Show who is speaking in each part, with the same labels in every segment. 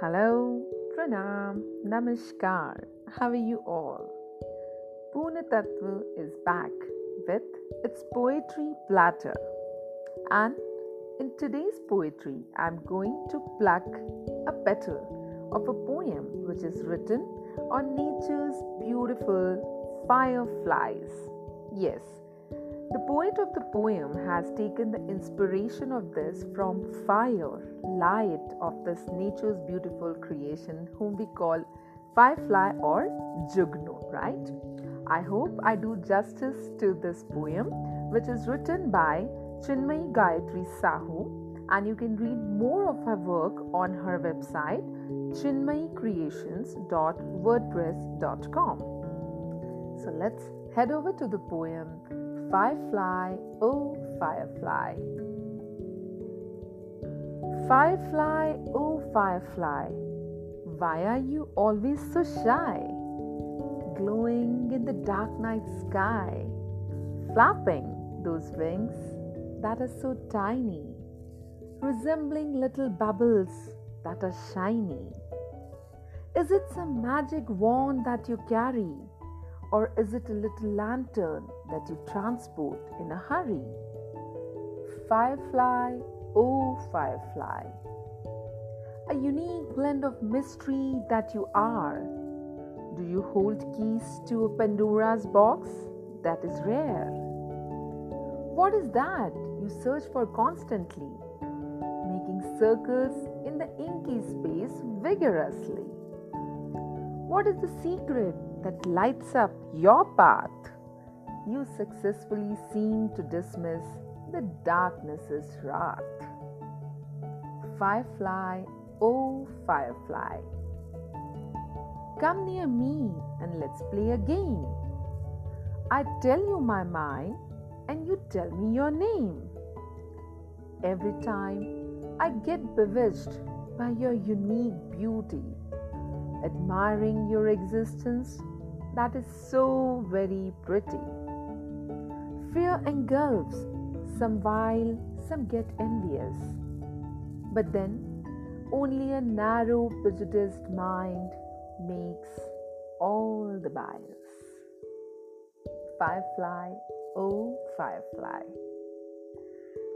Speaker 1: Hello, Pranam, Namaskar. How are you all? Pragun Tatva is back with its poetry platter. And in today's poetry, I'm going to pluck a petal of a poem which is written on nature's beautiful fireflies. Yes, the poet of the poem has taken the inspiration of this from fire, light of this nature's beautiful creation, whom we call firefly or jugnu, right? I hope I do justice to this poem, which is written by Chinmayi Gayatri Sahu, and you can read more of her work on her website chinmayicreations.wordpress.com. So let's head over to the poem Firefly, oh Firefly. Firefly, oh Firefly, why are you always so shy? Glowing in the dark night sky, flapping those wings that are so tiny, resembling little bubbles that are shiny. Is it some magic wand that you carry? Or is it a little lantern that you transport in a hurry? Firefly, oh firefly, a unique blend of mystery that you are. Do you hold keys to a Pandora's box? That is rare. What is that you search for constantly, making circles in the inky space vigorously? What is the secret that lights up your path, you successfully seem to dismiss the darkness's wrath. Firefly, oh firefly, come near me and let's play a game. I tell you my mind and you tell me your name. Every time I get bewitched by your unique beauty, admiring your existence that is so very pretty. Fear engulfs some while some get envious. But then only a narrow, prejudiced mind makes all the bias. Firefly, oh firefly.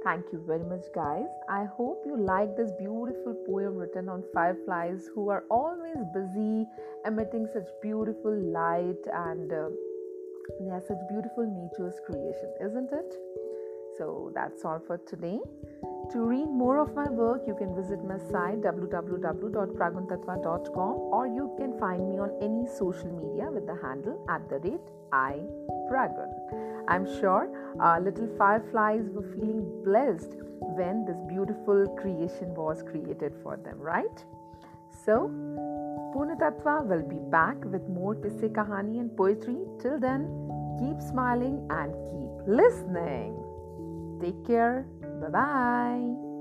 Speaker 1: Thank you very much, guys. I hope you like this beautiful poem written on fireflies who are always busy emitting such beautiful light and uh, they are such beautiful nature's creation, isn't it? So that's all for today. To read more of my work, you can visit my site www.praguntatva.com or you can find me on any social media with the handle at the rate I Pragun. I'm sure our little fireflies were feeling blessed when this beautiful creation was created for them, right? So, Pragun Tatva will be back with more Kisse Kahani and poetry. Till then, keep smiling and keep listening. Take care. Bye bye.